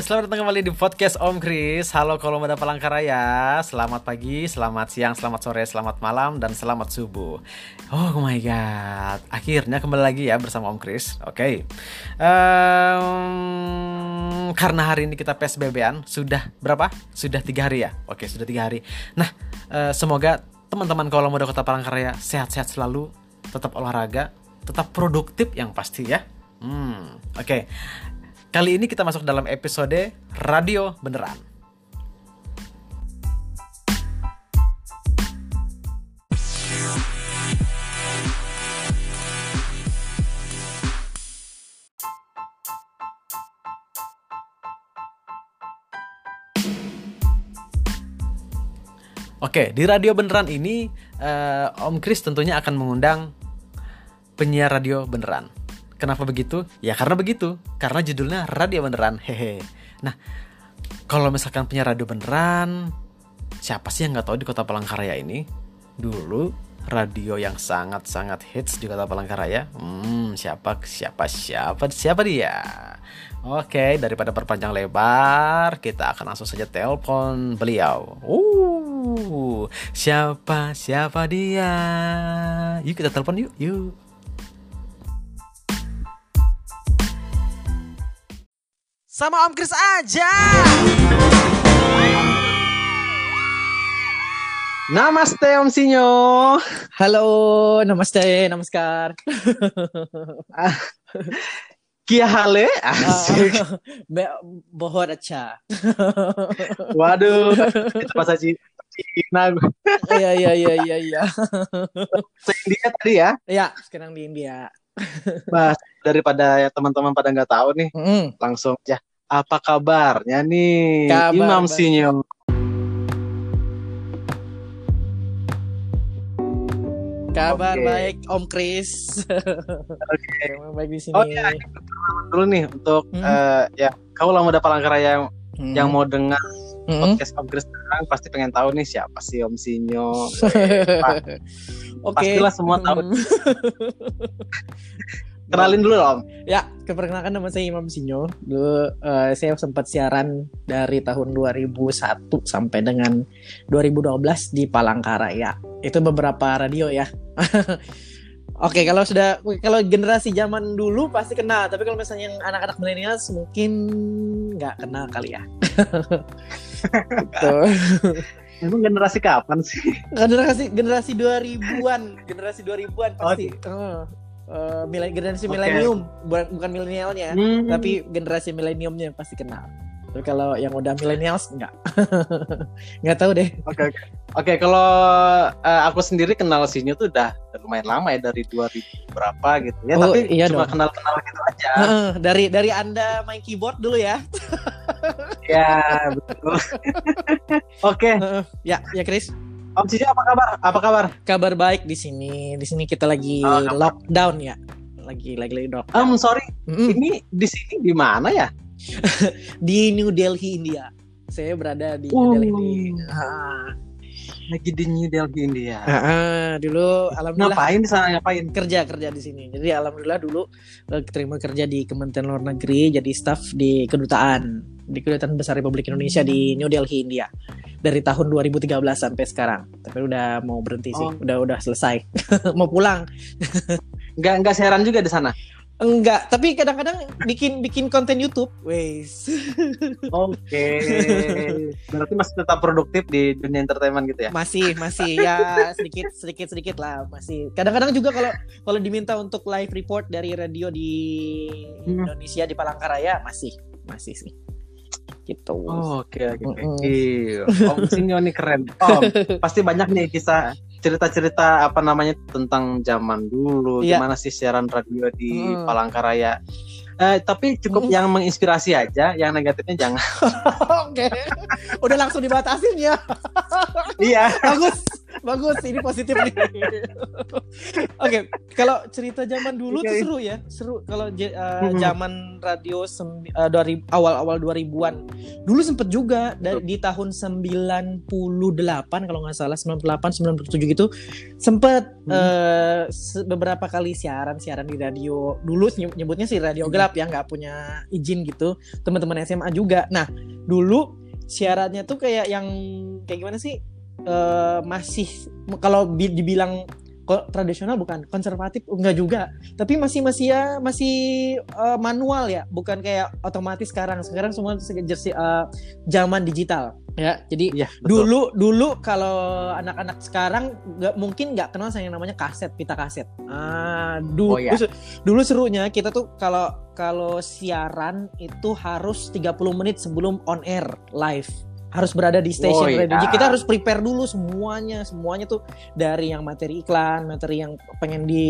selamat datang kembali di podcast Om Kris. Halo Kolomada Palangkaraya. Selamat pagi, selamat siang, selamat sore, selamat malam, dan selamat subuh. Oh my god, akhirnya kembali lagi ya bersama Om Kris. Oke, okay. um, karena hari ini kita PSBB-an sudah berapa? Sudah tiga hari ya? Oke, okay, sudah tiga hari. Nah, uh, semoga teman-teman Kolomada Kota Palangkaraya sehat-sehat selalu, tetap olahraga, tetap produktif yang pasti ya. Hmm, oke. Okay. Kali ini kita masuk dalam episode Radio Beneran. Oke, di Radio Beneran ini uh, Om Kris tentunya akan mengundang penyiar radio beneran. Kenapa begitu? Ya karena begitu. Karena judulnya radio beneran. Hehe. Nah, kalau misalkan punya radio beneran, siapa sih yang nggak tahu di kota Palangkaraya ini? Dulu radio yang sangat-sangat hits di kota Palangkaraya. Hmm, siapa siapa siapa siapa dia? Oke, daripada perpanjang lebar, kita akan langsung saja telepon beliau. Uh, siapa siapa dia? Yuk kita telepon yuk, yuk. Sama Om Kris aja. Namaste Om Sinyo. Halo, namaste, namaskar. Kia hale? Asik. Uh, bohor aja. Waduh, itu bahasa Cina. Iya, iya, iya, iya, iya. India tadi ya? Iya, sekarang di India. Mas, daripada ya teman-teman pada nggak tahu nih, mm. langsung ya apa kabarnya nih Kabar Imam Sinyo? Kabar okay. baik Om Kris. Oke. Okay. baik di sini. Oh ya, dulu nih untuk hmm. uh, ya kau lah udah Palangkaraya yang hmm. yang mau dengar hmm. podcast Om Kris sekarang pasti pengen tahu nih siapa sih Om Sinyo. Oke. Okay. Pastilah semua tahu. Kenalin dulu Om. Ya, keperkenalkan nama saya Imam Sinyo. Dulu uh, saya sempat siaran dari tahun 2001 sampai dengan 2012 di Palangkaraya. Itu beberapa radio ya. Oke, kalau sudah kalau generasi zaman dulu pasti kenal, tapi kalau misalnya yang anak-anak milenial mungkin nggak kenal kali ya. gitu. Emang generasi kapan sih? Generasi generasi 2000-an, generasi 2000-an pasti. Oh. Uh uh, generasi okay. milenium. Bukan milenialnya hmm. tapi generasi mileniumnya pasti kenal. Tapi kalau yang udah milenials enggak. Nggak tahu deh. Oke okay, oke okay. kalau uh, aku sendiri kenal Sinyo tuh udah lumayan lama ya dari 2000 berapa gitu. Ya oh, tapi iya cuma kenal kenal gitu aja. Uh, dari dari anda main keyboard dulu ya. Ya betul. Oke. Okay. uh, ya ya Chris Om Cici apa kabar? Apa kabar? Kabar baik di sini. Di sini kita lagi oh, lockdown ya. Lagi lagi lagi lockdown. Um sorry. Mm -hmm. Ini di sini di mana ya? di New Delhi India. Saya berada di New Delhi. Ah. Lagi di New Delhi India. Ah, dulu alhamdulillah. Ngapain di sana ngapain? Kerja kerja di sini. Jadi alhamdulillah dulu uh, terima kerja di Kementerian Luar Negeri jadi staff di kedutaan di kedutaan besar Republik Indonesia di New Delhi India dari tahun 2013 sampai sekarang. Tapi udah mau berhenti sih, oh. udah udah selesai, mau pulang. nggak nggak siaran juga di sana? Enggak, tapi kadang-kadang bikin bikin konten YouTube, wes. Oke. Okay. Berarti masih tetap produktif di dunia entertainment gitu ya? Masih, masih ya sedikit sedikit sedikit lah, masih. Kadang-kadang juga kalau kalau diminta untuk live report dari radio di hmm. Indonesia di Palangkaraya masih, masih sih gitu. Oke oke oke. Om Sinyo nih keren. Om pasti banyak nih kisah cerita-cerita apa namanya tentang zaman dulu, yeah. gimana sih siaran radio di hmm. Palangkaraya. Eh, tapi cukup hmm. yang menginspirasi aja, yang negatifnya jangan. Oke, udah langsung dibatasin ya. iya. Bagus, Bagus, ini positif nih. Oke, kalau cerita zaman dulu tuh Oke. seru ya, seru. Kalau uh, zaman radio sem- uh, dari awal-awal 2000-an. Dulu sempet juga dari di tahun 98 kalau nggak salah 98 97 gitu sempet Hmm. uh, beberapa kali siaran-siaran di radio. Dulu ny- nyebutnya sih radio Hmm. gelap ya, nggak punya izin gitu. Teman-teman SMA juga. Nah, dulu siarannya tuh kayak yang kayak gimana sih? Eh, masih kalau bi- dibilang tradisional bukan konservatif enggak juga. Tapi masih masih ya masih eh, manual ya bukan kayak otomatis sekarang. Sekarang semua jersey eh, zaman digital. Ya jadi Iya, dulu dulu kalau anak-anak sekarang nggak mungkin nggak kenal sama yang namanya kaset pita kaset. Ah Oh, dulu iya. dulu serunya kita tuh kalau kalau siaran itu harus 30 menit sebelum on air live harus berada di Oh, station iya. radio. Jadi kita harus prepare dulu semuanya, semuanya tuh dari yang materi iklan, materi yang pengen di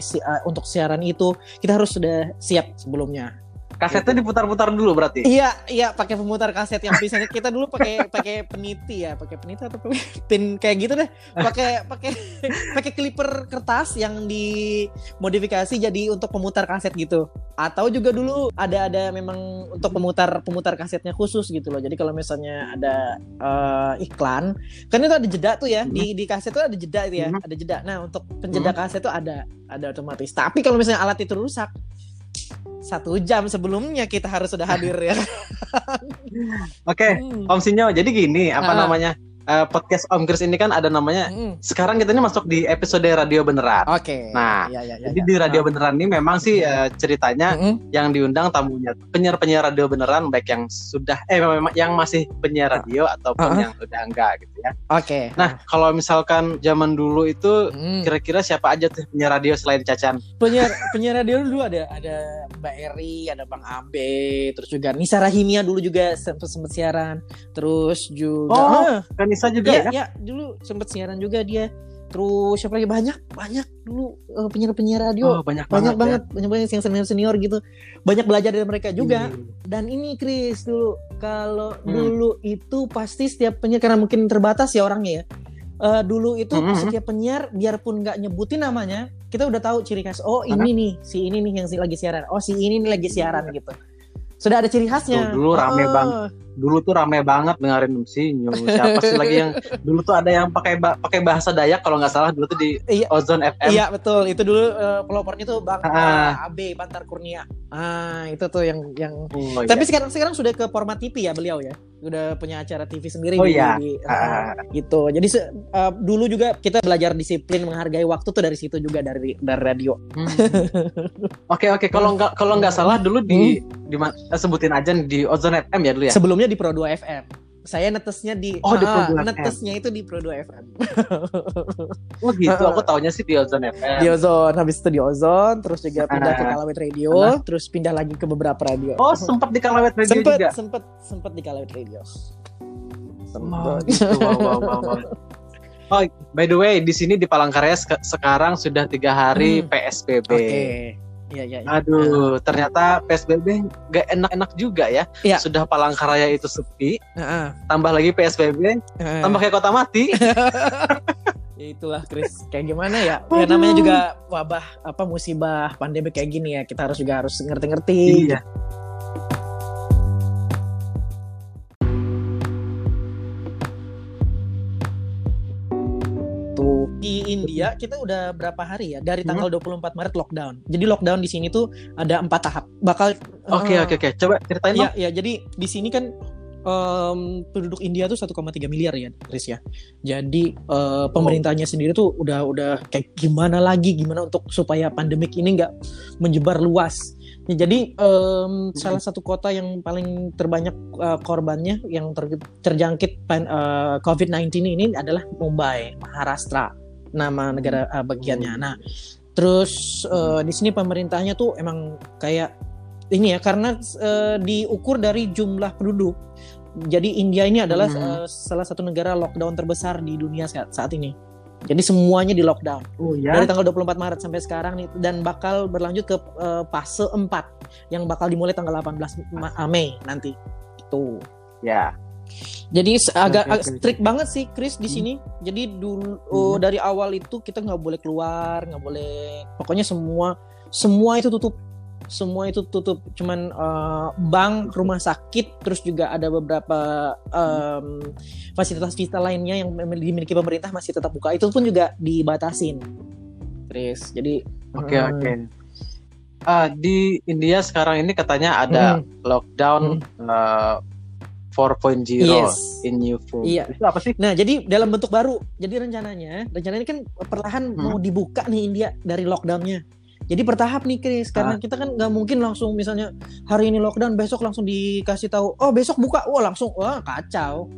si- uh, untuk siaran itu kita harus sudah siap sebelumnya. Kasetnya diputar-putar dulu berarti. Iya, iya pakai pemutar kaset yang biasanya kita dulu pakai pakai peniti ya, pakai peniti atau pin kayak gitu deh. Pakai pakai pakai clipper kertas yang dimodifikasi jadi untuk pemutar kaset gitu. Atau juga dulu ada ada memang untuk pemutar pemutar kasetnya khusus gitu loh. Jadi kalau misalnya ada eh, iklan, kan itu ada jeda tuh ya. Di di kaset tuh ada jeda itu ya, Mhm. ada jeda. Nah, untuk penjeda kaset tuh ada ada otomatis. Tapi kalau misalnya alat itu rusak satu jam sebelumnya kita harus sudah hadir ya. Oke, Hmm. Om Sinyo. Jadi gini, apa Ah. namanya? Eh, podcast Om Chris ini kan ada namanya. Mm. Sekarang kita ini masuk di episode radio beneran. Oke. Nah, ya, ya, ya, Jadi ya. di radio Ah. beneran ini memang sih eh, ceritanya Mm-mm. yang diundang tamunya penyiar-penyiar radio beneran baik yang sudah eh memang yang masih penyiar radio ataupun Ah. yang udah enggak gitu ya. Oke. Nah, kalau misalkan zaman dulu itu Mm. kira-kira siapa aja tuh penyiar radio selain Cacan? penyiar penyiar radio dulu ada ada Mbak Eri, ada Bang Abe, terus juga Nisa Rahimia dulu juga sempat sempat siaran. Terus juga Oh, Ah, Kanisa juga iya, ya? iya, dulu sempat siaran juga dia. Terus siapa lagi banyak banyak dulu eh, penyiar-penyiar radio. Oh, banyak, banyak banget. banget, banyak banget yang senior senior gitu. Banyak belajar dari mereka ya. juga. Hmm. Dan ini Chris dulu kalau Hmm. dulu itu pasti setiap penyiar karena mungkin terbatas ya orangnya ya. Eh, dulu itu Hmm. setiap penyiar biarpun nggak nyebutin namanya, kita udah tahu ciri khas. Oh ini nih, si ini nih yang si- lagi siaran. Oh si ini nih lagi siaran gitu. Sudah ada ciri khasnya. Tuh, dulu rame Oh, banget. Dulu tuh rame banget dengerin Sinyo. Siapa sih lagi yang dulu tuh ada yang pakai ba- pakai bahasa Dayak kalau nggak salah dulu tuh di Iya. Ozone FM. Iya betul. Itu dulu eh, pelopornya tuh Bang Ah. eh, Abe Bantar Kurnia. Ah itu tuh yang yang. Oh, Tapi iya. sekarang sekarang sudah ke format TV ya beliau ya. Udah punya acara TV sendiri Oh, di- iya. di- Ah. gitu. Jadi se- uh, dulu juga kita belajar disiplin menghargai waktu tuh dari situ juga dari dari radio. Hmm. Oke oke kalau nggak kalau nggak salah dulu di di ma- eh, sebutin aja di Ozone FM ya dulu ya. Sebelumnya di Pro 2 FM. Saya netesnya di Oh, di Pro Ah, 2 FM. netesnya itu di Pro 2 FM. Oh gitu. Aku taunya sih di Ozone FM. Di Ozone, habis itu di Ozone, terus juga pindah ke Ah. Kalawet Radio, Ah. terus pindah lagi ke beberapa radio. Oh sempat di Kalawet Radio sempet, juga. sempet, sempet di Kalawet Radio. Oh, Sempet. gitu. Wow, wow, wow, wow. Oh, by the way, di sini di Palangkaraya sek- sekarang sudah tiga hari Hmm. PSBB. Oke. Iya, iya, iya. Aduh, ternyata PSBB gak enak-enak juga ya. Iya. Sudah Palangkaraya itu sepi, Heeh, tambah lagi PSBB, heeh. tambah kayak kota mati. Ya itulah Chris kayak gimana ya ya namanya juga wabah apa musibah pandemi kayak gini ya kita harus juga harus ngerti-ngerti iya. gitu di India kita udah berapa hari ya? Dari tanggal 24 Maret lockdown. Jadi lockdown di sini tuh ada empat tahap. Bakal Oke, eh, oke, oke. Coba ceritain ya dong. ya jadi di sini kan em, penduduk India tuh 1,3 miliar ya Chris ya. Jadi eh, pemerintahnya sendiri tuh udah udah kayak gimana lagi gimana untuk supaya pandemik ini nggak menyebar luas. Ya, jadi em, salah satu kota yang paling terbanyak eh, korbannya yang ter- terjangkit pan- eh, COVID-19 ini adalah Mumbai, Maharashtra, nama negara eh, bagiannya. Nah, terus eh, di sini pemerintahnya tuh emang kayak ini ya karena eh, diukur dari jumlah penduduk. Jadi India ini adalah Hmm. eh, salah satu negara lockdown terbesar di dunia saat, saat ini. Jadi semuanya di lockdown Oh ya. dari tanggal 24 Maret sampai sekarang nih dan bakal berlanjut ke eh, fase 4 yang bakal dimulai tanggal 18 Ma- ah, Mei nanti. Itu. Ya. Jadi agak agak oke. strict banget sih Chris di Hmm. sini. Jadi dulu oh, dari awal itu kita nggak boleh keluar, nggak boleh. Pokoknya semua semua itu tutup. Semua itu tutup. Cuman eh, bank, rumah sakit, terus juga ada beberapa em, fasilitas-fasilitas lainnya yang dimiliki pemerintah masih tetap buka. Itu pun juga dibatasin. Chris. Jadi Oke hmm, oke. Ah, di India sekarang ini katanya ada hmm, lockdown eh, 4.0 Yes. in new form. Iya. Itu apa sih? Nah, jadi dalam bentuk baru. Jadi rencananya, rencananya kan perlahan Hmm. mau dibuka nih India dari lockdownnya. Jadi bertahap nih Chris, karena kita kan nggak mungkin langsung misalnya hari ini lockdown, besok langsung dikasih tahu, oh besok buka, wah langsung, wah kacau.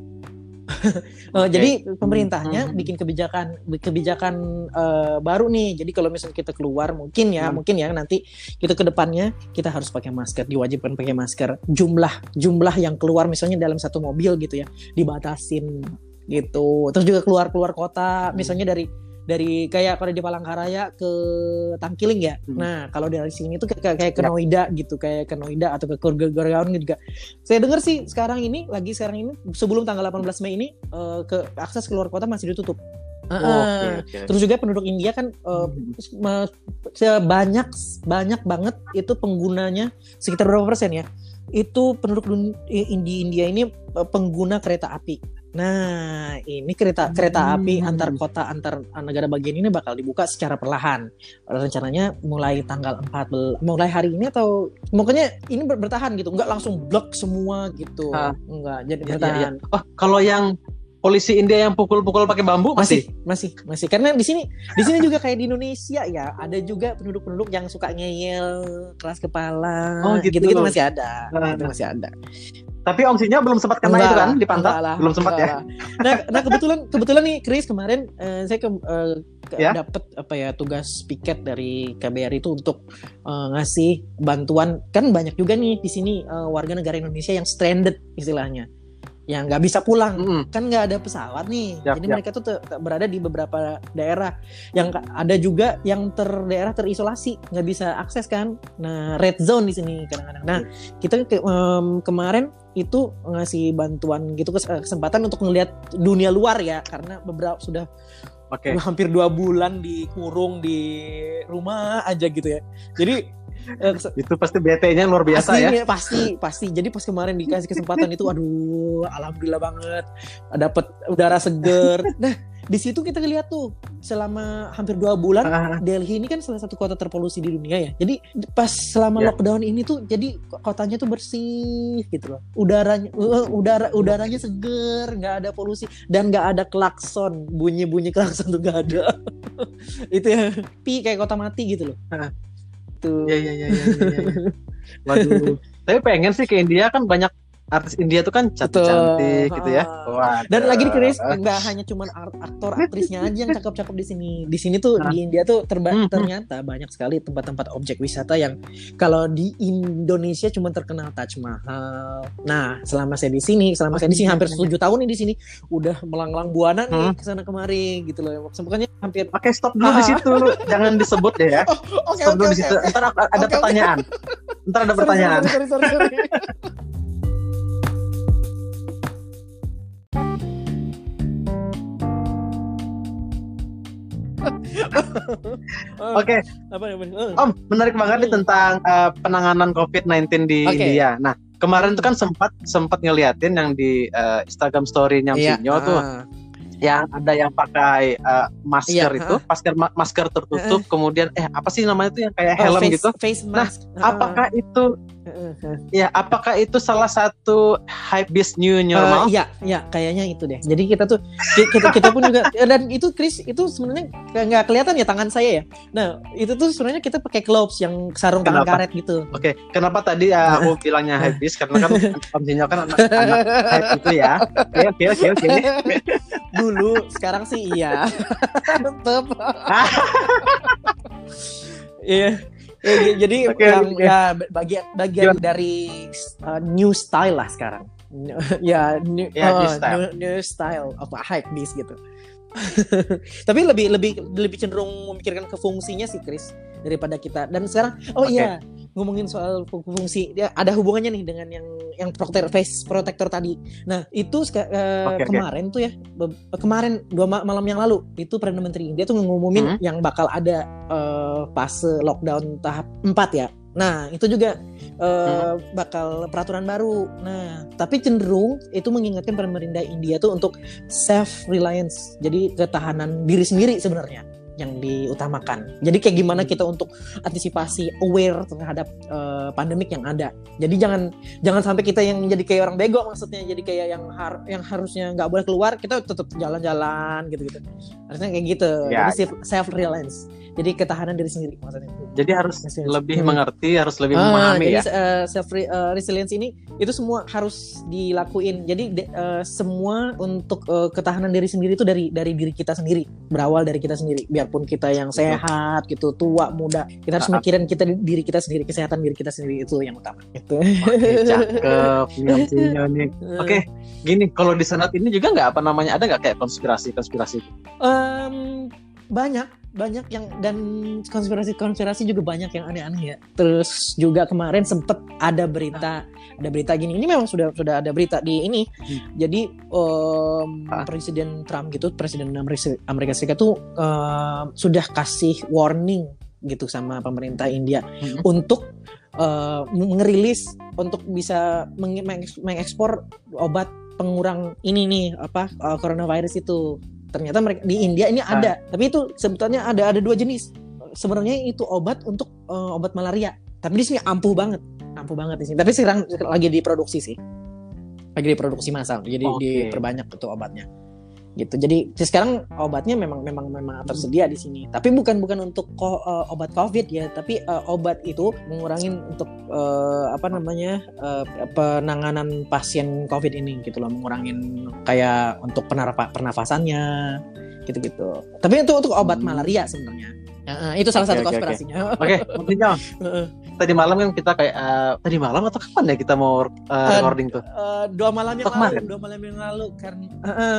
Eh, Jadi pemerintahnya Hmm. bikin kebijakan kebijakan eh, baru nih. Jadi kalau misalnya kita keluar, mungkin ya, Hmm. mungkin ya nanti kita ke depannya kita harus pakai masker, diwajibkan pakai masker. Jumlah jumlah yang keluar misalnya dalam satu mobil gitu ya, dibatasin gitu. Terus juga keluar keluar kota, misalnya dari dari kayak kalau di Palangkaraya ke Tangkiling ya. Hmm. Nah, kalau dari sini tuh kayak kayak ke Ya. Noida gitu, kayak ke Noida atau ke Gorgaon juga. Saya dengar sih sekarang ini lagi sekarang ini sebelum tanggal 18 Mei ini eh, ke akses keluar kota masih ditutup. Oh, Heeh. Oke oke. Terus juga penduduk India kan eh, Hmm. sebanyak banyak banget itu penggunanya sekitar berapa persen ya? Itu penduduk di India ini eh, pengguna kereta api. Nah, ini kereta kereta api Hmm. antar kota antar negara bagian ini bakal dibuka secara perlahan. Rencananya mulai tanggal 14 mulai hari ini atau pokoknya ini ber- bertahan gitu, nggak langsung blok semua gitu. Ah. Enggak, jadi Iya, iya, bertahan. Oh, kalau yang polisi India yang pukul-pukul pakai bambu masih? masih masih karena di sini di sini juga kayak di Indonesia ya ada juga penduduk-penduduk yang suka ngeyel keras kepala Oh, gitu. gitu-gitu masih ada Nah. itu masih ada Tapi Om Sinyo belum sempat kena Enggak itu kan di pantat? lah, Belum sempat ya? lah. nah nah kebetulan kebetulan nih Chris kemarin eh, saya ke, eh, ke- Ya? dapet apa ya tugas piket dari KBRI itu untuk eh, ngasih bantuan kan banyak juga nih di sini eh, warga negara Indonesia yang stranded istilahnya yang nggak bisa pulang. Mm-mm. kan nggak ada pesawat nih. Yap, jadi yap. mereka tuh berada di beberapa daerah. Yang ada juga yang ter daerah terisolasi nggak bisa akses kan. Nah red zone di sini kadang-kadang. Nah kita ke- em, kemarin itu ngasih bantuan gitu eh, kesempatan untuk ngelihat dunia luar ya. Karena beberapa sudah Oke. hampir dua bulan dikurung di rumah aja gitu ya. Jadi Itu pasti BT-nya luar biasa Pasti, ya. Pasti, pasti. Jadi pas kemarin dikasih kesempatan itu, aduh, alhamdulillah banget. Dapat udara seger. Nah, di situ kita lihat tuh selama hampir dua bulan Ah, Delhi ini kan salah satu kota terpolusi di dunia ya. Jadi pas selama Ya. lockdown ini tuh, jadi kotanya tuh bersih gitu loh. Udaranya, uh, udara, udaranya seger, nggak ada polusi dan nggak ada klakson, bunyi-bunyi klakson tuh nggak ada. itu ya, pi kayak kota mati gitu loh. Ah. Tuh. Iya iya iya iya. iya, iya. Waduh. Tapi pengen sih ke India kan banyak artis India tuh kan cantik-cantik gitu ya. Ah. Waduh. Dan lagi nih Chris, nggak hanya cuman art- aktor aktrisnya aja yang cakep-cakep di sini. Di sini tuh Nah. di India tuh terba- Hmm, hmm. ternyata banyak sekali tempat-tempat objek wisata yang kalau di Indonesia cuma terkenal Taj Mahal. Nah, selama saya di sini, selama saya di sini hampir 7 tahun nih di sini, udah melanglang buana nih Hmm. ke sana kemari gitu loh. Pokoknya hampir Oke, stop dulu di situ. Jangan disebut deh ya. Oke, Stop dulu di situ. Ntar ada oke. pertanyaan. Ntar ada pertanyaan. Sorry, sorry, sorry, sorry. Oke, Apa? Eh, Om, menarik banget nih tentang uh, penanganan COVID-19 di Oke. India. Nah, kemarin tuh kan sempat sempat ngeliatin yang di uh, Instagram story-nya Om Iya, Sinyo tuh ah. yang ada yang pakai uh, masker Iya, itu, masker ma- masker tertutup, kemudian eh apa sih namanya tuh yang kayak Oh, helm face, gitu. face mask. Apakah itu Heeh, heeh. Ya apakah itu salah satu hype beast new normal? iya, iya, kayaknya itu deh. Jadi kita tuh ki- kita kita pun juga eh, dan itu Chris itu sebenarnya nggak- kelihatan ya tangan saya ya. Nah itu tuh sebenarnya kita pakai gloves yang sarung tangan Kenapa? karet gitu. Oke, kenapa tadi ya aku bilangnya hype beast karena kan Sinyo kan anak, anak hype itu ya. Oke, oke, oke, oke. Dulu, sekarang sih iya. Tetep. Iya. Ya, j- jadi Oke, yang oke. ya bagian bagian dari uh, new style lah sekarang. ya, new, Ya, new uh, style. new, new style of a hype beast gitu. Tapi lebih lebih lebih cenderung memikirkan ke fungsinya sih, Chris. Daripada kita. Dan sekarang oh Oke. iya ngomongin soal fu- fungsi dia ada hubungannya nih dengan yang yang protector face protector tadi. Nah itu seka- eh, oke. kemarin tuh ya kemarin dua ma- malam yang lalu itu perdana menteri dia tuh ngumumin Hmm. yang bakal ada eh, fase lockdown tahap 4 ya. Nah itu juga eh, bakal peraturan baru. Nah tapi cenderung itu mengingatkan pemerintah India tuh untuk self reliance jadi ketahanan diri sendiri sebenarnya yang diutamakan. Jadi kayak gimana kita untuk antisipasi aware terhadap eh, pandemik yang ada. Jadi jangan jangan sampai kita yang jadi kayak orang bego maksudnya jadi kayak yang har yang harusnya nggak boleh keluar kita tetap jalan-jalan gitu-gitu. Harusnya kayak gitu. Ya, Jadi self reliance. Jadi ketahanan diri sendiri maksudnya. Jadi harus yes. lebih Hmm. mengerti, harus lebih Ah, memahami jadi ya. eh, self re- eh, resilience ini itu semua harus dilakuin. Jadi de- eh, semua untuk eh, ketahanan diri sendiri itu dari dari diri kita sendiri, berawal dari kita sendiri. Biarpun kita yang sehat gitu, tua, muda, kita harus Ah, ah. mikirin kita diri kita sendiri, kesehatan diri kita sendiri itu yang utama. Gitu. Oke, cakep. Nyamsinya nih. Oke, gini, kalau di senat ini juga nggak apa namanya ada nggak kayak konspirasi-konspirasi? Em, banyak banyak yang dan konspirasi-konspirasi juga banyak yang aneh-aneh ya. Terus juga kemarin sempet ada berita ada berita gini. Ini memang sudah sudah ada berita di ini. Jadi em, Ah. Presiden Trump gitu, Presiden Amerika, Serikat tuh em, sudah kasih warning gitu sama pemerintah India Mhm. untuk eh, ngerilis untuk bisa meng- mengeks- mengekspor obat pengurang ini nih apa eh, coronavirus itu ternyata mereka di India ini ada. Tapi itu sebetulnya ada ada dua jenis. Sebenarnya itu obat untuk eh, obat malaria. Tapi di sini ampuh banget. Ampuh banget di sini. Tapi sekarang lagi diproduksi sih. Lagi diproduksi massal. Jadi Oke. diperbanyak itu obatnya gitu. Jadi sekarang obatnya memang memang memang tersedia di sini. Tapi bukan bukan untuk ko- eh, obat covid ya. Tapi eh, obat itu mengurangin untuk eh, apa namanya eh, penanganan pasien covid ini gitu loh. Mengurangin kayak untuk penarpa- pernafasannya gitu-gitu. Tapi itu untuk obat Hmm. malaria sebenarnya. Ya, eh, itu salah Oke, satu konspirasinya. Oke, Nyam, Heeh. Tadi malam kan kita kayak eh, tadi malam atau kapan ya kita mau eh, recording tuh? Eh, dua malam yang lalu dua malam yang lalu karena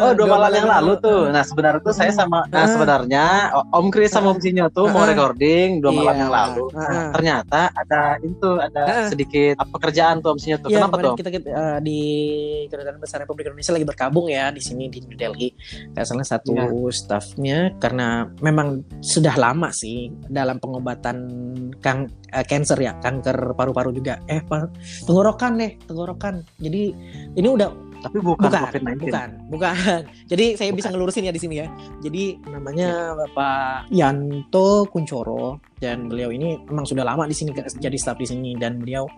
Oh, dua, malam yang lalu tuh. Nah, sebenarnya tuh saya Hmm. sama nah Ah. sebenarnya Om Kris sama Om Sinyo tuh mau Ah. recording dua malam Iya. yang lalu. Nah, Ah. ternyata ada itu ada Ah. sedikit pekerjaan tuh Om Sinyo tuh. Iya, Kenapa tuh? kita, kita eh, di Kedutaan Besar Republik Indonesia lagi berkabung ya di sini di New Delhi. Kayak salah satu Iya. staffnya karena memang sudah lama sih dalam pengobatan kang eh, cancer ya, kanker paru-paru juga. Eh, tenggorokan deh, tenggorokan. Jadi ini udah Tapi bukan, bukan, COVID-19. bukan, bukan. Jadi saya bisa ngelurusin ya di sini ya. Jadi namanya Bapak Yanto Kuncoro dan beliau ini memang sudah lama di sini jadi staf di sini dan beliau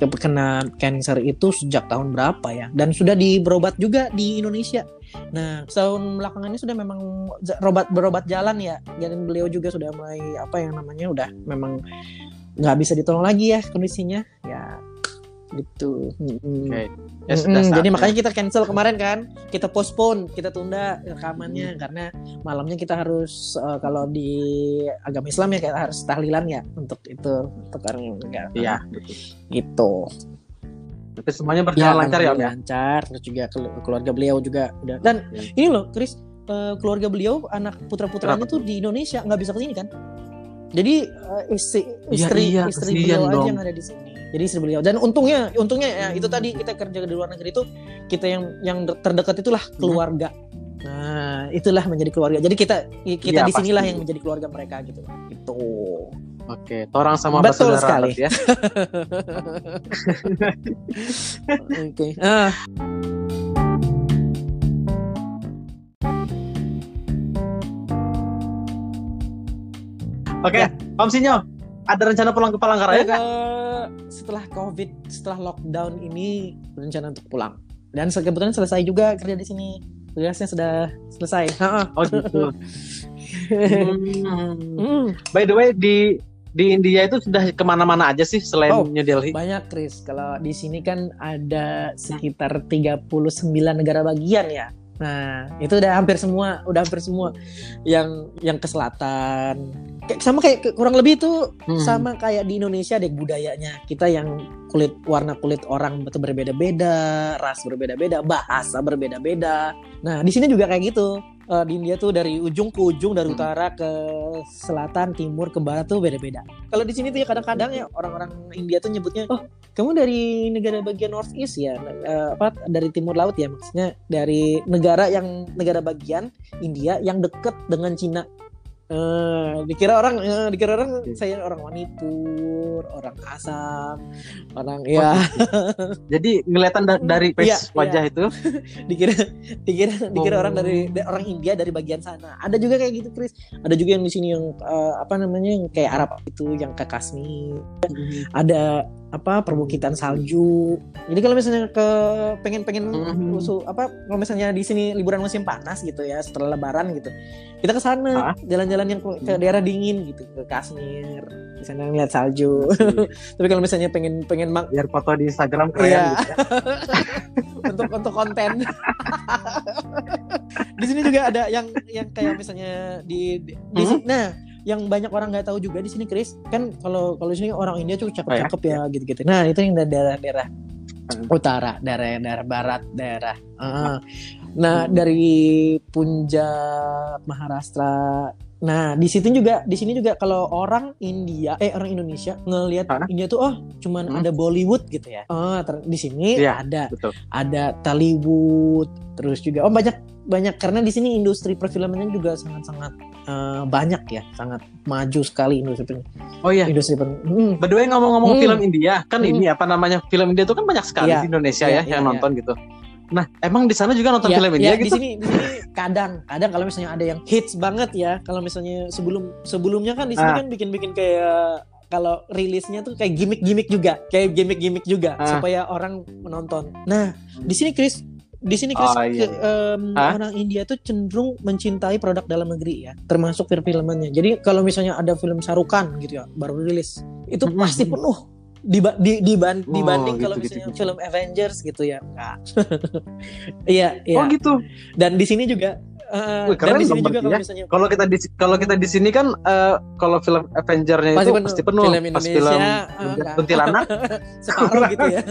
ke- kena cancer itu sejak tahun berapa ya dan sudah di berobat juga di Indonesia. Nah, setahun belakangan ini sudah memang berobat berobat jalan ya. Dan beliau juga sudah mulai apa yang namanya udah memang nggak bisa ditolong lagi ya kondisinya. Ya gitu. Mm-mm. Oke. Ya Mm-mm, jadi makanya kita cancel kemarin kan, kita postpone, kita tunda rekamannya karena malamnya kita harus eh, kalau di agama Islam ya kita harus tahlilan ya untuk itu untuk orang enggak Iya, gitu. Tapi semuanya berjalan lancar ya, Om ya. lancar terus juga kelu- keluarga beliau juga udah. Dan Iya. ini loh Chris eh, keluarga beliau anak putra putranya Kenapa? tuh di Indonesia nggak bisa ke sini kan? Jadi eh, istri Iya, istri iya, istri kasihan beliau aja dong. yang ada di sini. Jadi istri beliau. Dan untungnya untungnya ya itu tadi kita kerja di luar negeri itu kita yang yang terdekat itulah Hmm. keluarga. Nah itulah menjadi keluarga. Jadi kita kita Iya, di sinilah yang menjadi keluarga mereka gitu. Itu Oke, orang sama Betul sekali. ya. oke ah Oke, Ya. Om Sinyo, ada rencana pulang ke Palangkaraya nggak? Setelah covid setelah lockdown ini berencana untuk pulang dan kebetulan selesai juga kerja di sini tugasnya sudah selesai. Oh gitu. Hmm. Hmm, By the way, di di India itu sudah ke mana-mana aja sih selain Oh. New Delhi? banyak Chris kalau di sini kan ada sekitar 39 negara bagian ya nah itu udah hampir semua udah hampir semua yang yang ke selatan kayak sama kayak kurang lebih itu Hmm. sama kayak di Indonesia deh budayanya kita yang kulit warna kulit orang betul berbeda-beda ras berbeda-beda bahasa berbeda-beda nah di sini juga kayak gitu eh, di India tuh dari ujung ke ujung dari utara ke selatan timur ke barat tuh beda-beda. Kalau di sini tuh ya kadang-kadang ya orang-orang India tuh nyebutnya oh kamu dari negara bagian North East ya? Eh, apa dari timur laut ya? Maksudnya dari negara yang negara bagian India yang deket dengan Cina Eh, dikira orang eh, dikira orang saya orang Manipur orang Assam orang Oh, ya Jadi ngeliatan da- dari face Iya, wajah itu. dikira dikira dikira Oh. orang dari da- orang India dari bagian sana. Ada juga kayak gitu Chris. Ada juga yang di sini yang eh, apa namanya yang kayak Arab itu yang ke Kashmir. Ada apa perbukitan salju. Jadi kalau misalnya ke pengen pengen Mhm. usul apa kalau misalnya di sini liburan musim panas gitu ya setelah lebaran gitu kita ke sana jalan-jalan yang ke, ke daerah dingin gitu ke Kashmir di sana ngeliat salju tapi kalau misalnya pengen pengen mang- Biar foto di Instagram keren Iya. gitu ya. untuk untuk konten. di sini juga ada yang yang kayak misalnya di, di, di Hmm? sini- nah yang banyak orang nggak tahu juga di sini Chris kan kalau kalau di sini orang India tuh cakep-cakep ya gitu-gitu. Nah itu yang daerah-daerah Hmm. utara, daerah-daerah barat, daerah. ah. Nah Hmm. dari Punjab, Maharashtra. Nah di situ juga di sini juga kalau orang India eh orang Indonesia ngelihat? India tuh oh cuman Hmm. ada Bollywood gitu ya. Oh di sini Iya. ada Betul. ada Tollywood terus juga oh banyak banyak karena di sini industri perfilmannya juga sangat-sangat eh, banyak ya sangat maju sekali industri per- Oh iya. industri per- hmm, By the way ngomong-ngomong Hmm. film India, kan Hmm. ini apa namanya? Film India itu kan banyak sekali Iya. di Indonesia Iya, ya iya, yang iya. nonton gitu. Nah, emang di sana juga nonton ya, film ya, India di gitu? sini di sini kadang kadang kalau misalnya ada yang hits banget ya kalau misalnya sebelum sebelumnya kan di sini Ah. kan bikin-bikin kayak kalau rilisnya tuh kayak gimmick-gimmick juga kayak gimmick-gimmick juga Ah. supaya orang menonton nah di sini Chris di sini Chris Oh, iya, ke- em, Hah? orang India tuh cenderung mencintai produk dalam negeri ya termasuk film-filmannya jadi kalau misalnya ada film Sarukan gitu ya baru rilis itu pasti penuh Diba- di, diban- Oh, dibanding gitu, kalau gitu, misalnya gitu. film Avengers gitu ya enggak iya iya Oh gitu. dan di sini juga eh, Wih, dan keren di sini juga kalau ya. misalnya Kalau kita di kalau kita di sini kan eh, kalau film Avenger-nya itu pasti penuh. film Pas Indonesia film eh. Kuntilanak separuh gitu ya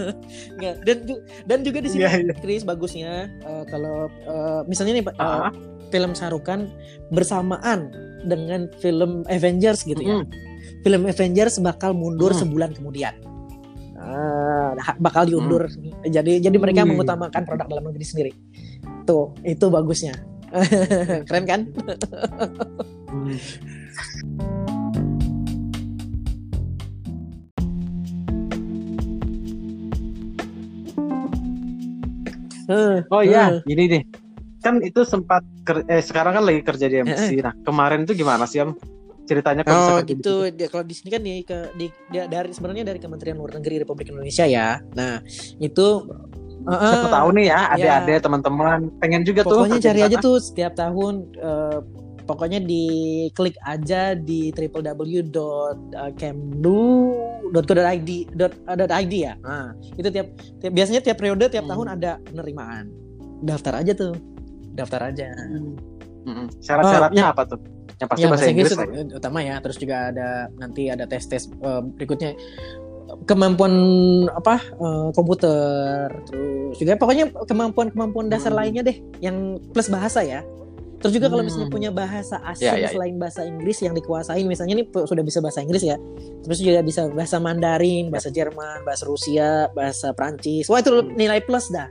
Enggak. dan dan juga di sini Iya, iya. Chris bagusnya eh, kalau eh, misalnya nih Pak, eh, Ah. film Sarukan bersamaan dengan film Avengers gitu ya Mm. Film Avengers bakal mundur Hmm. sebulan kemudian Ah, ha- bakal diundur jadi jadi mereka Wih. mengutamakan produk dalam negeri sendiri tuh itu bagusnya keren kan Hmm. Oh iya, ini nih. Kan itu sempat ker- eh sekarang kan lagi kerja di MC. Nah, kemarin itu gimana sih, Am? Ceritanya kalau Oh misalkan gitu. Dia, kalau di sini kan di, ke, di dia dari sebenarnya dari Kementerian Luar Negeri Republik Indonesia ya. Nah itu. uh-uh, Siapa tahu nih ya, Iya. adik-adik teman-teman pengen juga tuh. pokoknya cari aja tuh setiap tahun. eh, pokoknya di klik aja di www.kemlu.co.id .id ya. Nah itu tiap, tiap biasanya tiap periode tiap Hmm. tahun ada penerimaan. Daftar aja tuh. Daftar aja. Mm-mm. Syarat-syaratnya Oh, apa tuh? Yang pasti Ya, bahasa Inggris. itu ya. utama ya terus juga ada nanti ada tes tes berikutnya kemampuan apa eh, komputer terus juga pokoknya kemampuan kemampuan dasar Hmm. lainnya deh yang plus bahasa ya terus juga kalau misalnya Hmm. punya bahasa asing Ya, ya, ya. selain bahasa Inggris yang dikuasain misalnya nih pu- sudah bisa bahasa Inggris ya terus juga bisa bahasa Mandarin bahasa Jerman bahasa Rusia bahasa Prancis wah itu nilai plus dah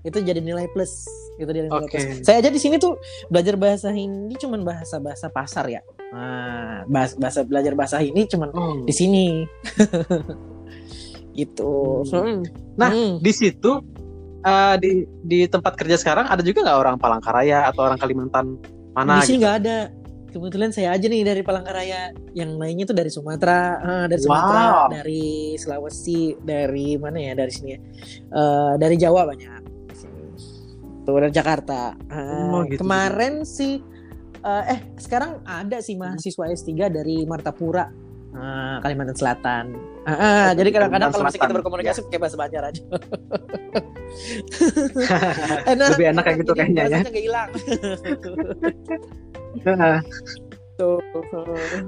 itu jadi nilai plus itu dia Oke. plus saya aja di sini tuh belajar bahasa Hindi cuman bahasa bahasa pasar ya nah bahasa, bahasa belajar bahasa Hindi cuman Hmm. di sini gitu Hmm. Hmm. Nah, Hmm. Di situ eh, di di tempat kerja sekarang ada juga nggak orang Palangkaraya atau orang Kalimantan mana di sini gitu? nggak ada kebetulan saya aja nih dari Palangkaraya yang lainnya tuh dari Sumatera ah, dari Sumatera Wow. dari Sulawesi dari mana ya dari sini ya Eh, dari Jawa banyak tuh dari Jakarta Oh, gitu, kemarin sih eh, eh sekarang ada sih mahasiswa S3 dari Martapura ah, Kalimantan Selatan Ah, ah, Oh, jadi kadang-kadang kalau misalnya kita Selatan, ya. berkomunikasi pakai bahasa Banjar aja enak, Lebih enak kayak gitu kayaknya ya. nggak hilang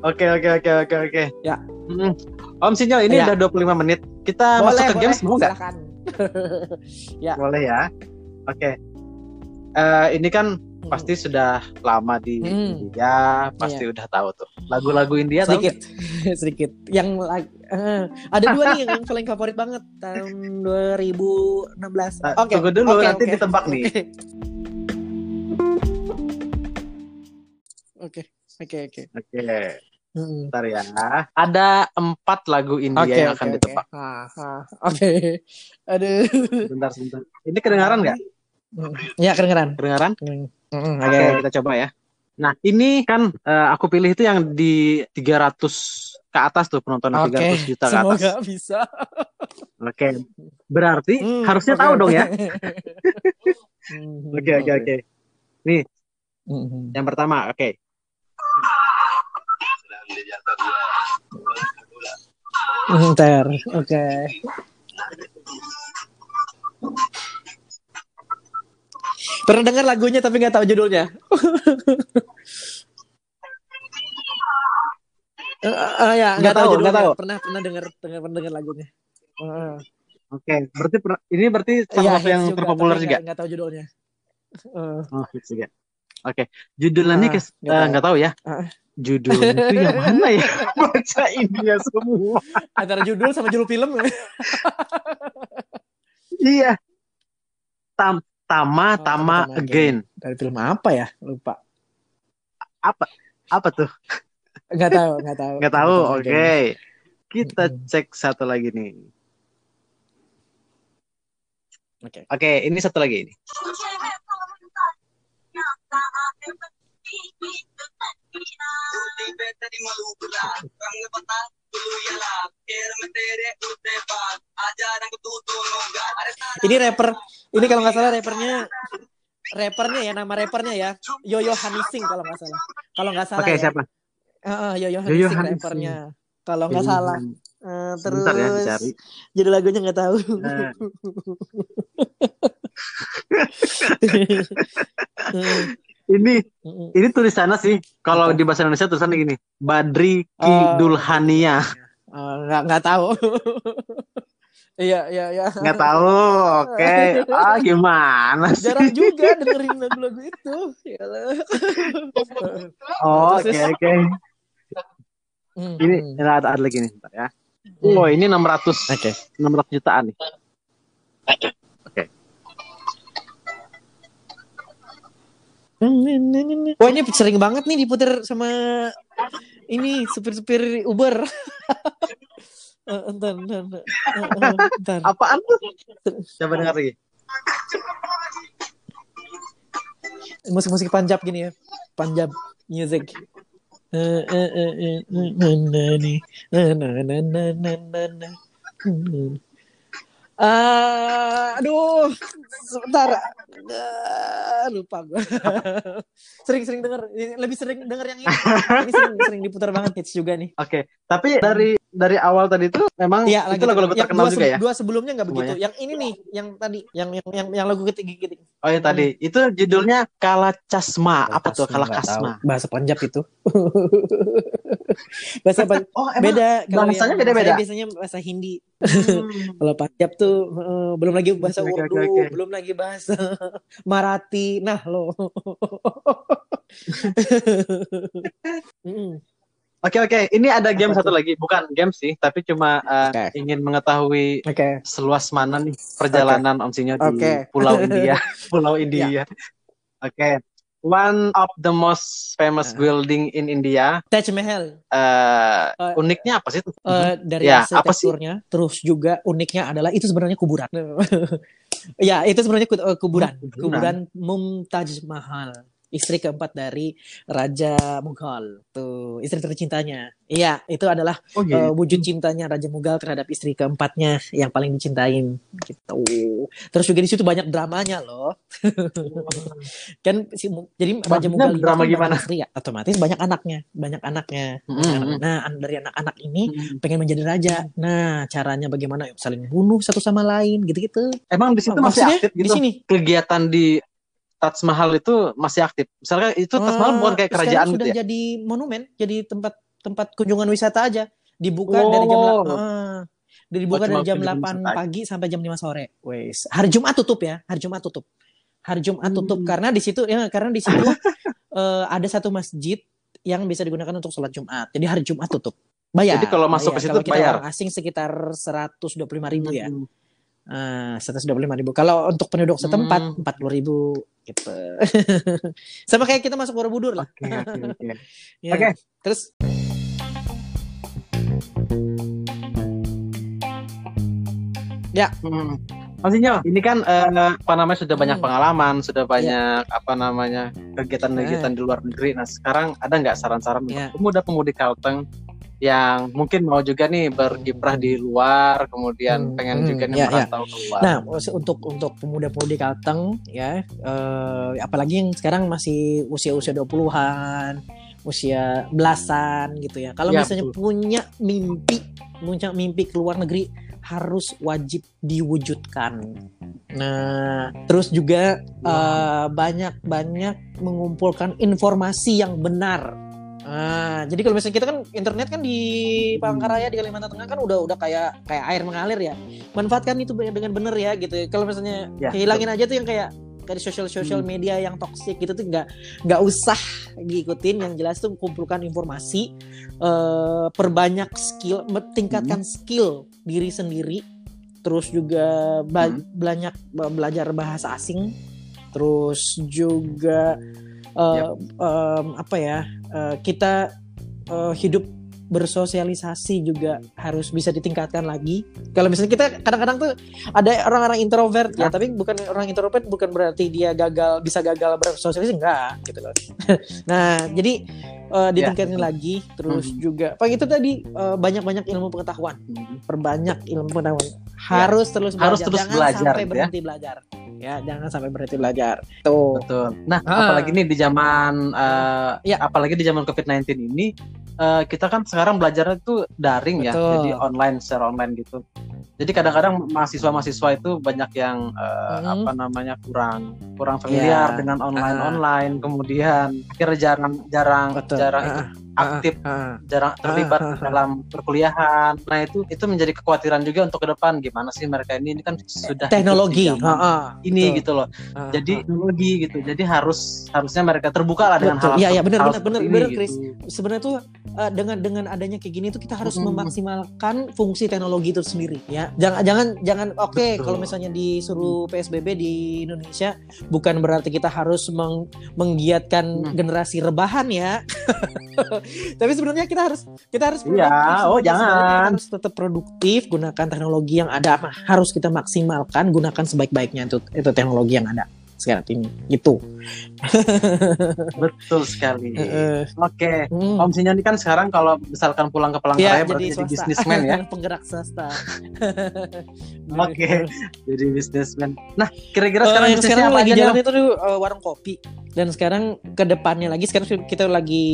Oke oke oke oke oke. Ya. Mm. Om Sinyal ini Ya. udah 25 menit. Kita masuk ke games mau nggak? silakan. Boleh ya. Oke. Eh, ini kan pasti sudah lama di Hmm. India, pasti udah tahu tuh. Lagu-lagu India tahu sedikit sedikit yang eh, ada dua nih yang, paling favorit banget tahun 2016 Nah, oke tunggu dulu, oke, nanti oke. ditebak nih. oke oke oke Oke, Hmm. bentar ya. Ada empat lagu India Oke, yang oke, akan oke. ditebak. Ah, ah, Oke. Aduh. Bentar, sebentar. Ini kedengaran nggak? Hmm. Ya, kedengeran. Kedengaran? Hmm. Hmm, Oke, Oke. kita coba ya. Nah, ini kan eh, aku pilih itu yang di 300 ke atas tuh penonton Oke. 300 juta ke atas. Semoga bisa. Oke. Berarti Hmm, harusnya oke, tahu dong ya. Oke, oke, oke. Hmm. Yang pertama, oke. Bentar. Oke. Pernah dengar lagunya tapi nggak tahu judulnya. Eh, eh, ya, nggak tahu, judulnya. nggak tahu. Pernah pernah dengar dengar pernah dengar lagunya. Heeh. Oke, berarti per- ini berarti salah Iya, satu hits yang juga, terpopuler juga. nggak- tahu judulnya. Eh, Oh, hits juga. Oke, judulnya nih Ah, kes- nggak eh, tahu. tahu ya. Ah. Judulnya itu yang mana ya? Baca India semua. antara judul sama judul film. Iya. Tam Tama Oh, Tama Tama Again. Dari film apa ya? Lupa. Apa tuh? Nggak tahu, nggak tahu. Nggak tahu. Oke. Again. Kita cek satu lagi nih. Oke. Oke, ini satu lagi ini. Ini rapper, ini kalau nggak salah rappernya, rappernya ya nama rappernya ya, Yoyo Hanising kalau nggak salah. Kalau nggak salah Oke, ya. siapa? Heeh, Yoyo Yoyo Hanising Hanising. rappernya. Kalau nggak salah. Eh, terus ya dicari. judul lagunya nggak tahu. Hmm, ini ini tulisannya sih kalau di bahasa Indonesia tulisannya gini. Badri Oh. Dulhania. Eh, nggak nggak tahu. Iya iya iya. Nggak tahu. Oke. Ah, gimana sih? Jarang juga dengerin lagu-lagu itu. Yalah. Oh, oke Terus- oke. Hmm, Ini ada, ada lagi nih, bentar ya. Hmm. Oh, ini 600 Oke. 600 jutaan nih. Wah ini sering banget nih diputer sama ini supir-supir Uber. Eh, Entar, entar. Eh, eh. Apaan tuh? Coba dengar lagi. Musik-musik Punjab gini ya. Punjab music. Ah, aduh, sebentar. Ah, lupa gue. Sering-sering denger, lebih sering denger yang ini. Ini sering, sering diputar banget hits juga nih. Oke, tapi dari dari awal tadi tuh memang Iya, itu lagu-lagu terkenal dua, juga ya. Dua sebelumnya nggak begitu. Yang ini nih, yang tadi, yang yang yang, yang lagu ketiga ketiga. Oh, yang tadi itu judulnya Kala Casma. Apa tuh Kala. Casma? Bahasa Punjab itu. bahasa Punjab Oh, emang beda. Bahasanya beda-beda? biasanya bahasa Hindi. Hmm. Kalau Punjab tuh eh, belum lagi bahasa oke, Urdu, oke. belum lagi bahasa Marathi. Nah, lo. Mm. Oke oke, ini ada game Apa satu lagi, bukan game sih, tapi cuma eh, Oke. ingin mengetahui seluas mana nih perjalanan Om Sinyo di. Pulau India, Pulau India. Oke, one of the most famous Uh. building in India. Taj Mahal. eh Eh, uniknya apa sih? Eh, dari Ya, apa sih? arsitekturnya, terus juga uniknya adalah itu sebenarnya kuburan. ya, itu sebenarnya ku- kuburan. Oh, kuburan. Kuburan Mumtaz Mahal, istri keempat dari Raja Mughal. Tuh, istri tercintanya. Iya, itu adalah Oh eh, wujud cintanya Raja Mughal terhadap istri keempatnya yang paling dicintain gitu. Terus juga di situ banyak dramanya loh. kan si jadi Raja Maksudnya Mughal drama kan gimana? istri ya, otomatis banyak anaknya, banyak anaknya. Mm, banyak mm, anak- mm. Nah, dari anak-anak ini Hmm. pengen menjadi raja. Nah, caranya bagaimana? Saling bunuh satu sama lain, gitu-gitu. Emang di situ masih Maksudnya aktif di gitu? sini. Kegiatan di Taj Mahal itu masih aktif. Misalnya itu Taj Mahal Eh, bukan kayak sekarang kerajaan sudah gitu ya? jadi monumen, jadi tempat tempat kunjungan wisata aja. Dibuka dari jam Oh. 8 eh, dibuka Oh, cuma dari jam kunjungan 8 wisata aja. pagi sampai jam 5 sore. Wes. Hari Jumat tutup ya, hari Jumat tutup. Hari Jumat tutup Hmm. karena di situ ya karena di situ eh, ada satu masjid yang bisa digunakan untuk sholat Jumat. Jadi hari Jumat tutup. Bayar. Jadi kalau masuk ke situ Kalau kita bayar? orang asing sekitar 125 ribu ya. Hmm. Ah, 125 ribu. Kalau untuk penduduk setempat Hmm. 40 ribu gitu. Sama kayak kita masuk Borobudur lah. Oke, oke, oke. Ya. Oke. Terus Hmm. Maksudnya ini kan eh, apa namanya sudah banyak Hmm. pengalaman, sudah banyak apa namanya kegiatan-kegiatan di luar negeri. Nah sekarang ada nggak saran-saran Ya. untuk pemuda-pemudi Kalteng yang mungkin mau juga nih berkiprah di luar, kemudian Hmm, pengen hmm, juga nih ya, ya. merantau keluar. Nah, untuk untuk pemuda-pemudi Kalteng ya, eh, apalagi yang sekarang masih usia-usia 20-an, usia belasan gitu ya. Kalau Ya, misalnya punya mimpi, punya mimpi ke luar negeri harus wajib diwujudkan. Nah, terus juga eh, banyak-banyak mengumpulkan informasi yang benar. Nah, jadi kalau misalnya kita kan internet kan di Palangkaraya di Kalimantan Tengah kan udah udah kayak kayak air mengalir ya. Manfaatkan itu dengan benar ya gitu. Kalau misalnya Ya, hilangin aja tuh yang kayak dari sosial sosial Hmm. media yang toksik gitu tuh nggak nggak usah diikutin. Yang jelas tuh kumpulkan informasi eh, perbanyak skill tingkatkan skill diri sendiri. Terus juga ba- Hmm. banyak ba- belajar bahasa asing. Terus juga eh, Yap. em, apa ya eh, kita eh, hidup bersosialisasi juga harus bisa ditingkatkan lagi. Kalau misalnya kita kadang-kadang tuh ada orang-orang introvert ya, tapi bukan orang introvert bukan berarti dia gagal bisa gagal bersosialisasi enggak gitu loh. nah, jadi eh, ditingkatin lagi terus Hmm. juga apa itu tadi eh, banyak-banyak ilmu pengetahuan, Hmm. perbanyak ilmu pengetahuan. Harus terus belajar, Harus terus jangan belajar, sampai ya. berhenti belajar. Ya, jangan sampai berhenti belajar. Tuh. Betul. Nah, Ah. apalagi nih di zaman eh, Ya. apalagi di zaman COVID-19 ini eh, kita kan sekarang belajarnya itu daring ya, Betul. jadi online secara online gitu. Jadi kadang-kadang mahasiswa-mahasiswa itu banyak yang eh, Hmm. apa namanya kurang kurang familiar Ya. dengan online-online, kemudian akhirnya jarang jarang Betul. jarang Ah, ikut ah, aktif ah. jarang terlibat Ah, ah, ah. dalam perkuliahan. Nah itu itu menjadi kekhawatiran juga untuk ke depan gimana sih mereka ini ini kan sudah teknologi. Ah, ah. ini Betul. gitu loh. Ah, Jadi ah. teknologi gitu. Jadi harus harusnya mereka terbuka lah dengan Betul. hal Iya, iya, benar, benar, benar, benar, gitu. Chris. sebenarnya tuh uh, dengan dengan adanya kayak gini tuh kita harus Mm-mm. memaksimalkan fungsi teknologi itu sendiri ya jangan jangan jangan oke Betul. kalau misalnya disuruh PSBB di Indonesia bukan berarti kita harus meng- menggiatkan Hmm. generasi rebahan ya tapi sebenarnya kita harus kita harus Iya, oh, jangan. kita harus tetap produktif gunakan teknologi yang ada Nah, harus kita maksimalkan gunakan sebaik-baiknya itu itu teknologi yang ada sekarang ini gitu Betul sekali. Heeh. Oke. Hmm. Om Sinyo ini kan sekarang kalau misalkan pulang ke Palangkaraya berarti jadi bisnismen ya. penggerak swasta. Oke. Jadi bisnismen. Nah, kira-kira Eh, sekarang bisnisnya sekarang apa lagi jalan itu eh, warung kopi dan sekarang ke depannya lagi sekarang kita lagi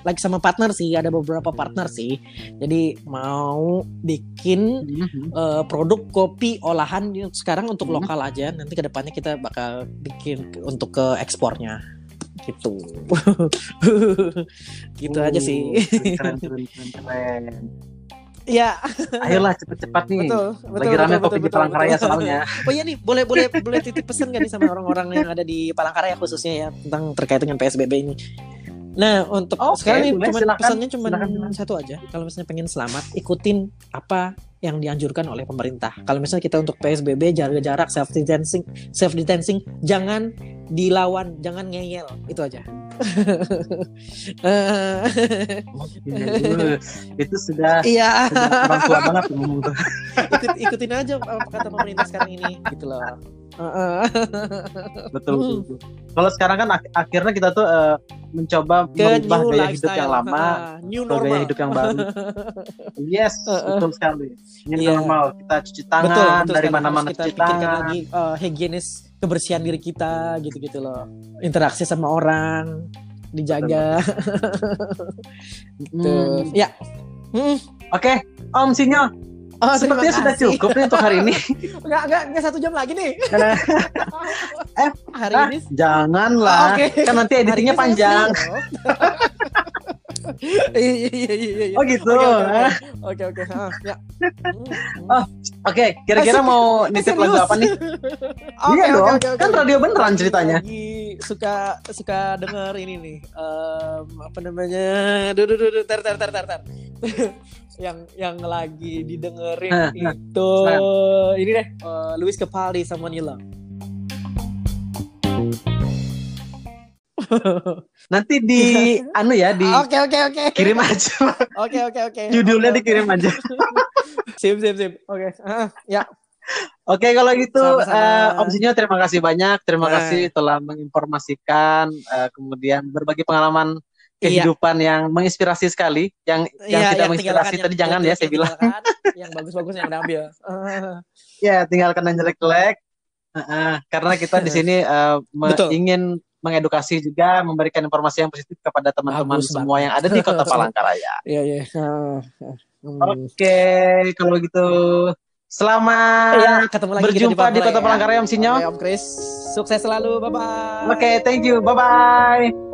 lagi sama partner sih ada beberapa partner sih jadi mau bikin Mhm. eh, produk kopi olahan sekarang untuk Hmm. lokal aja nanti ke depannya kita bakal bikin untuk ke ekspornya gitu gitu aja sih Uh, Keren, keren, keren, keren. ya Ayolah cepet-cepat nih. betul betul Lagi rame kopi betul, di Palangkaraya soalnya. Oh iya nih, boleh boleh boleh titip pesan gak nih sama orang-orang yang ada di Palangkaraya khususnya ya tentang terkait dengan PSBB ini. Nah, untuk Oke, sekarang cuman silakan. pesannya cuma satu aja. Kalau misalnya pengen selamat, ikutin apa yang dianjurkan oleh pemerintah. Kalau misalnya kita untuk PSBB jaga jarak, self distancing, self distancing, jangan dilawan, jangan ngeyel, itu aja. Itu sudah Iya, sudah orang tua banget tuh ngomong tuh. ikut, ikutin aja apa kata pemerintah sekarang ini, gitu loh. Heeh. betul, Hmm. betul. Kalau sekarang kan ak- akhirnya kita tuh eh, mencoba ke merubah new gaya hidup yang lama new normal gaya hidup yang baru. Yes, Uh, uh. betul sekali. Ini Iya. normal. Kita cuci tangan betul betul dari mana-mana cuci pikirkan tangan. lagi eh, higienis kebersihan diri kita gitu gitu loh interaksi sama orang dijaga Hmm. tuh ya Hmm. Oke, Om Sinyo, Oh, sepertinya sudah kasih. cukup nih untuk hari ini. Enggak, enggak, enggak satu jam lagi nih. Eh, hari Ah, ini janganlah. Oh, oke. Kan nanti editingnya panjang. Iya iya iya iya. iya. Oh gitu. Oke oke Ah, Ya. Oh, Oke, kira-kira mau nitip lagu apa nih? Oke, Iya oke, dong, oke, oke. kan radio beneran ceritanya. Lagi suka suka denger ini nih. em, apa namanya? Duh, duh, duh, tar, tar, tar, tar, tar. Yang yang lagi didengerin Nah, nah, itu ini deh eh, Luis Capaldi sama Nila. Nanti di anu ya, di Oke oke oke. kirim aja. Oke oke oke. Judulnya oke. dikirim aja. Sip sip sip. Oke. Ah, ya. Oke, kalau gitu Sama-sama. eh, Om Sinyo terima kasih banyak. Terima Nah. kasih telah menginformasikan eh, kemudian berbagi pengalaman Iya. kehidupan yang menginspirasi sekali. Yang yang Iya, tidak yang menginspirasi tadi yang- jangan ya saya bilang. yang bagus-bagus yang diambil. Ya, tinggalkan yang jelek-jelek. Heeh, karena kita di sini Betul. ingin mengedukasi juga, memberikan informasi yang positif kepada teman-teman semua yang ada di Kota Palangkaraya. Iya iya. Hmm. Oke, kalau gitu selamat Iya, ketemu lagi kita berjumpa di Palangkaraya Kota ya. Palangkaraya, Om Sinyo. Oke, Om Chris. Sukses selalu. Bye bye. Oke, thank you. Bye-bye.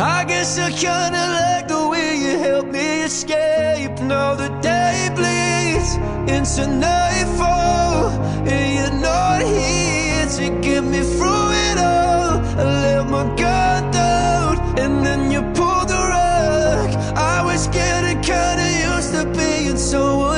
I guess I kinda like the way you help me escape. Now the day bleeds into nightfall, and you're not here to get me through it all. I let my guard down, and then you pulled the rug. I was getting kinda used to being someone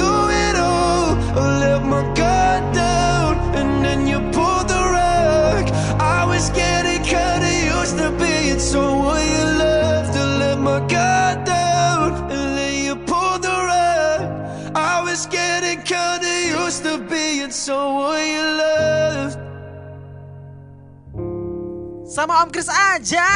being someone you loved. To let my guard down, and then you pulled the rug. I was getting kinda used to being someone you loved. Sama Om Chris aja.